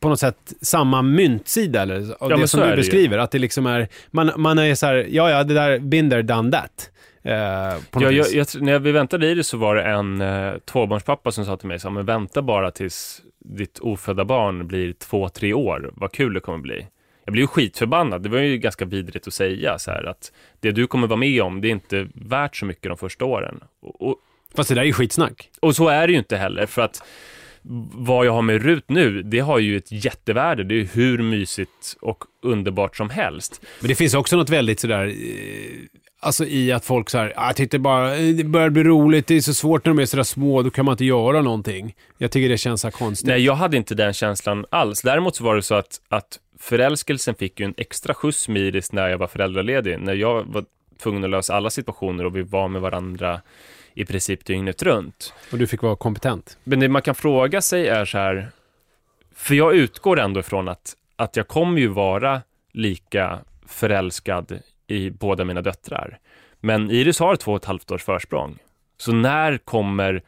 på något sätt samma myntsida eller av Ja, det som du det ju. beskriver. Att det liksom är, man, man är så här, ja ja, det där, been there, done that. Eh, något Jag, jag, när vi väntade i det så var det en eh, tvåbarnspappa som sa till mig, så, men vänta bara tills ditt ofödda barn blir två, tre år, vad kul det kommer bli. Jag blev ju skitförbannad, det var ju ganska vidrigt att säga så här att det du kommer vara med om, det är inte värt så mycket de första åren. Och, och, Fast det där är ju skitsnack. och så är det ju inte heller, för att vad jag har med Rut nu, det har ju ett jättevärde. Det är hur mysigt och underbart som helst. Men det finns också något väldigt sådär, eh, alltså i att folk såhär, ah, jag tyckte bara, eh, det börjar bli roligt, det är så svårt när de är sådär små, då kan man inte göra någonting. Jag tycker det känns så konstigt. Nej, jag hade inte den känslan alls. Däremot så var det så att, att förälskelsen fick ju en extra skjuts med Iris när jag var föräldraledig. När jag var tvungen att lösa alla situationer och vi var med varandra i princip dygnet runt. Och du fick vara kompetent. Men det man kan fråga sig är så här, för jag utgår ändå ifrån att, att jag kommer ju vara lika förälskad i båda mina döttrar. Men Iris har två och ett halvt års försprång. Så när kommer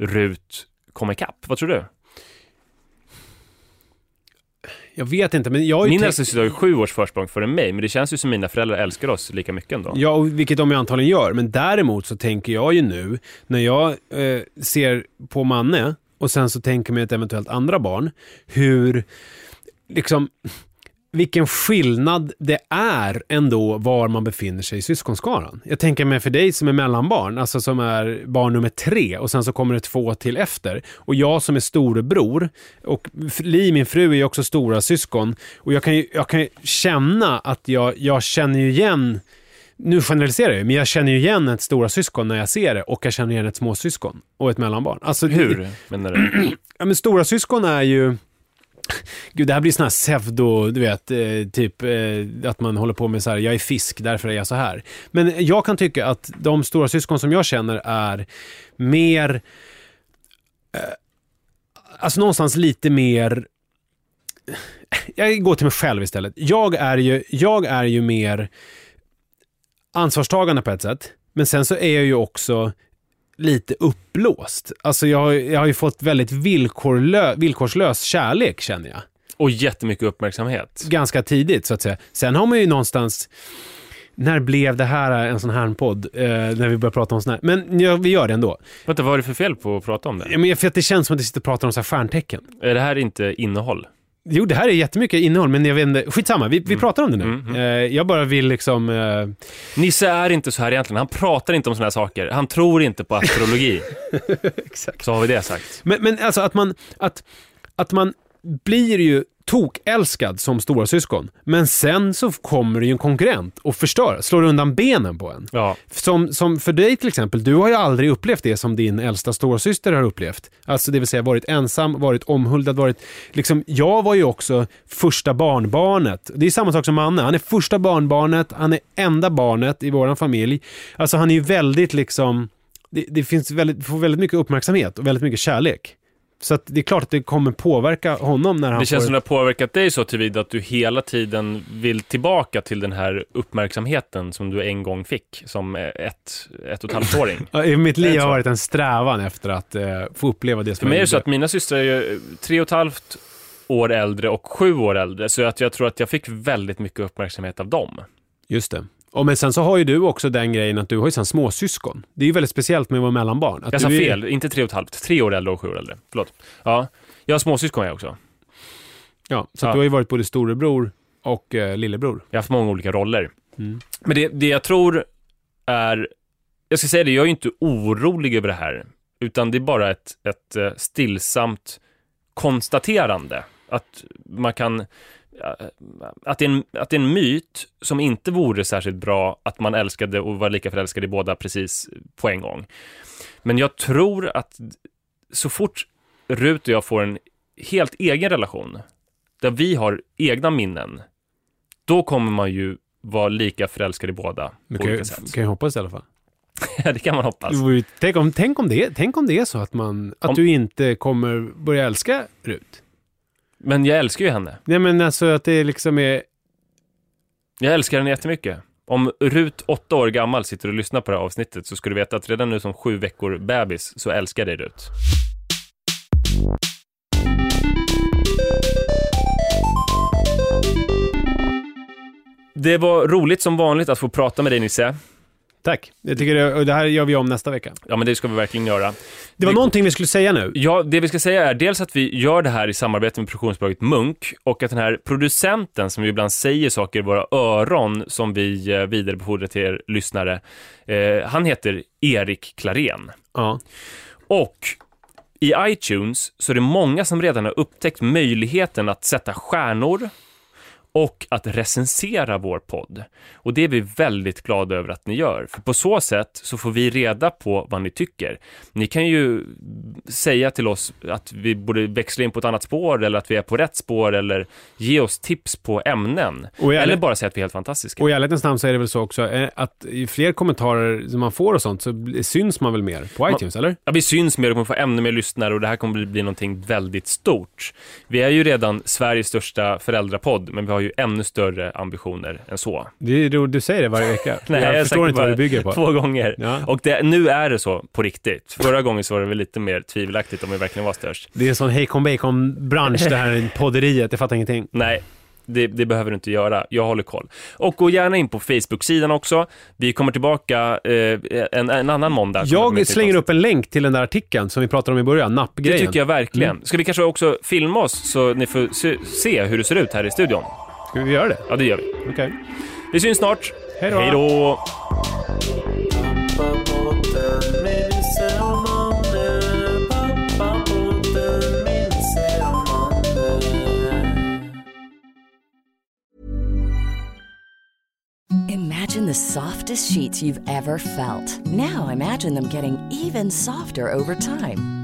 Rut komma ikapp? Vad tror du? Jag vet inte, men jag har ju Min äldsta syster har ju sju års försprång före mig, men det känns ju som mina föräldrar älskar oss lika mycket ändå. Ja, och vilket de ju antagligen gör. Men däremot så tänker jag ju nu, när jag eh, ser på Manne och sen så tänker mig ett eventuellt andra barn, hur, liksom, vilken skillnad det är ändå var man befinner sig i syskonskaran. Jag tänker mig för dig som är mellanbarn, alltså som är barn nummer tre och sen så kommer det två till efter. Och jag som är storebror och Li, min fru, är ju också stora syskon. Och jag kan ju, jag kan ju känna att jag, jag känner ju igen nu generaliserar jag men jag känner ju igen ett stora syskon när jag ser det och jag känner igen ett småsyskon och ett mellanbarn. Alltså, Hur menar du? Ja, men stora syskon är ju... Gud, det här blir sån här pseudo, du vet, eh, typ eh, att man håller på med så här, jag är fisk, därför är jag så här. Men jag kan tycka att de stora syskon som jag känner är mer... Eh, alltså någonstans lite mer... Eh, jag går till mig själv istället. Jag är ju, jag är ju mer ansvarstagande på ett sätt, men sen så är jag ju också lite uppblåst. Alltså jag, har- jag har ju fått väldigt villkorlö, villkorslös kärlek känner jag. Och jättemycket uppmärksamhet. Ganska tidigt så att säga. Sen har man ju någonstans när blev det här en sån här podd? Eh, när vi börjar prata om sån här. Men ja, vi gör det ändå. Vänta, vad är det för fel på att prata om det? Ja, men för att det känns som att vi sitter och pratar om så här stjärntecken. Är det här inte innehåll? Jo, det här är jättemycket innehåll, men jag vet inte. Skitsamma, vi, vi pratar om det nu. Mm, Eh, jag bara vill liksom... Eh, Nisse är inte så här egentligen. Han pratar inte om såna här saker. Han tror inte på astrologi. Exakt. Så har vi det sagt. Men, men alltså att man, att, att man blir ju tokälskad som stora syskon. Men sen så kommer det ju en konkurrent och förstör, slår undan benen på en. Ja. Som, som för dig till exempel, du har ju aldrig upplevt det som din äldsta storasyster har upplevt. Alltså det vill säga varit ensam, varit omhuldad, varit... Liksom, jag var ju också första barnbarnet. Det är samma sak som Manne. Han är första barnbarnet, han är enda barnet i vår familj. Alltså han är ju väldigt liksom... Det, det finns väldigt, får väldigt mycket uppmärksamhet och väldigt mycket kärlek. Så det är klart att det kommer påverka honom när han Det känns får... som det har påverkat dig så tillvida att du hela tiden vill tillbaka till den här uppmärksamheten som du en gång fick som ett, ett och ett halvt åring. I mitt liv har varit en strävan efter att eh, få uppleva det För som mig är det så att mina systrar är ju tre och ett halvt år äldre och sju år äldre, så att jag tror att jag fick väldigt mycket uppmärksamhet av dem. Just det. Och men sen så har ju du också den grejen att du har ju sen småsyskon. Det är ju väldigt speciellt med att vara mellanbarn. Att Jag sa är- fel, inte tre och ett halvt, tre år äldre och sju år äldre. Förlåt. Ja, jag har småsyskon jag också. Ja, så Ja. du har ju varit både storebror och eh, lillebror. Jag har haft många olika roller. Mm. Men det, det jag tror är, jag ska säga det, jag är ju inte orolig över det här, utan det är bara ett, ett eh, stillsamt konstaterande. Att man kan, att det, är en, att det är en myt som inte vore särskilt bra att man älskade och var lika förälskad i båda precis på en gång. Men jag tror att så fort Rut och jag får en helt egen relation, där vi har egna minnen, då kommer man ju vara lika förälskad i båda Men på kan, olika sätt. kan jag hoppas i alla fall. Ja, det kan man hoppas. Tänk om, tänk, om det, tänk om det är så att, man, att Om- du inte kommer börja älska Rut. Men jag älskar ju henne. Nej men alltså att det liksom är... Jag älskar henne jättemycket. Om Rut, åtta år gammal, sitter och lyssnar på det här avsnittet så ska du veta att redan nu som sju veckor bebis så älskar dig Rut. Det var roligt som vanligt att få prata med dig Nisse. Tack. Jag tycker det, det här gör vi om nästa vecka. Ja, men det ska vi verkligen göra. Det var Vi- någonting vi skulle säga nu. Ja, det vi ska säga är dels att vi gör det här i samarbete med produktionsbolaget Munk och att den här producenten som vi ibland säger saker i våra öron som vi eh, vidarebefordrar till er lyssnare, eh, han heter Erik Klarén. Ja. Och i iTunes så är det många som redan har upptäckt möjligheten att sätta stjärnor och att recensera vår podd. Och det är vi väldigt glada över att ni gör. För på så sätt så får vi reda på vad ni tycker. Ni kan ju säga till oss att vi borde växla in på ett annat spår eller att vi är på rätt spår eller ge oss tips på ämnen. I Eller ärlig- bara säga att vi är helt fantastiska. Och i ärlighetens namn så är det väl så också eh, att i fler kommentarer som man får och sånt så syns man väl mer på iTunes, eller? Ja, vi syns mer och kommer få ännu mer lyssnare och det här kommer bli, bli någonting väldigt stort. Vi är ju redan Sveriges största föräldrapodd, men vi har ju ännu större ambitioner än så. Det roligt, du säger det varje vecka. Nej, jag har förstår inte vad det bygger på. Två gånger. Ja. Och det, nu är det så på riktigt. Förra gången så var det väl lite mer tvivelaktigt om vi verkligen var störst. Det är en sån hejkon bacon-bransch det här podderiet, jag fattar ingenting. Nej, det, det behöver du inte göra. Jag håller koll. Och gå gärna in på Facebook-sidan också. Vi kommer tillbaka eh, en, en annan måndag. Jag slänger upp en länk till den där artikeln som vi pratade om i början, Det nappgrejen. tycker jag verkligen. Mm. Ska vi kanske också filma oss så ni får se hur det ser ut här i studion? Ska vi göra det? Ja, det gör vi. Okej. Vi syns snart. Hej då. Hej då! Imagine the softest sheets you've ever felt. Now imagine them getting even softer over time.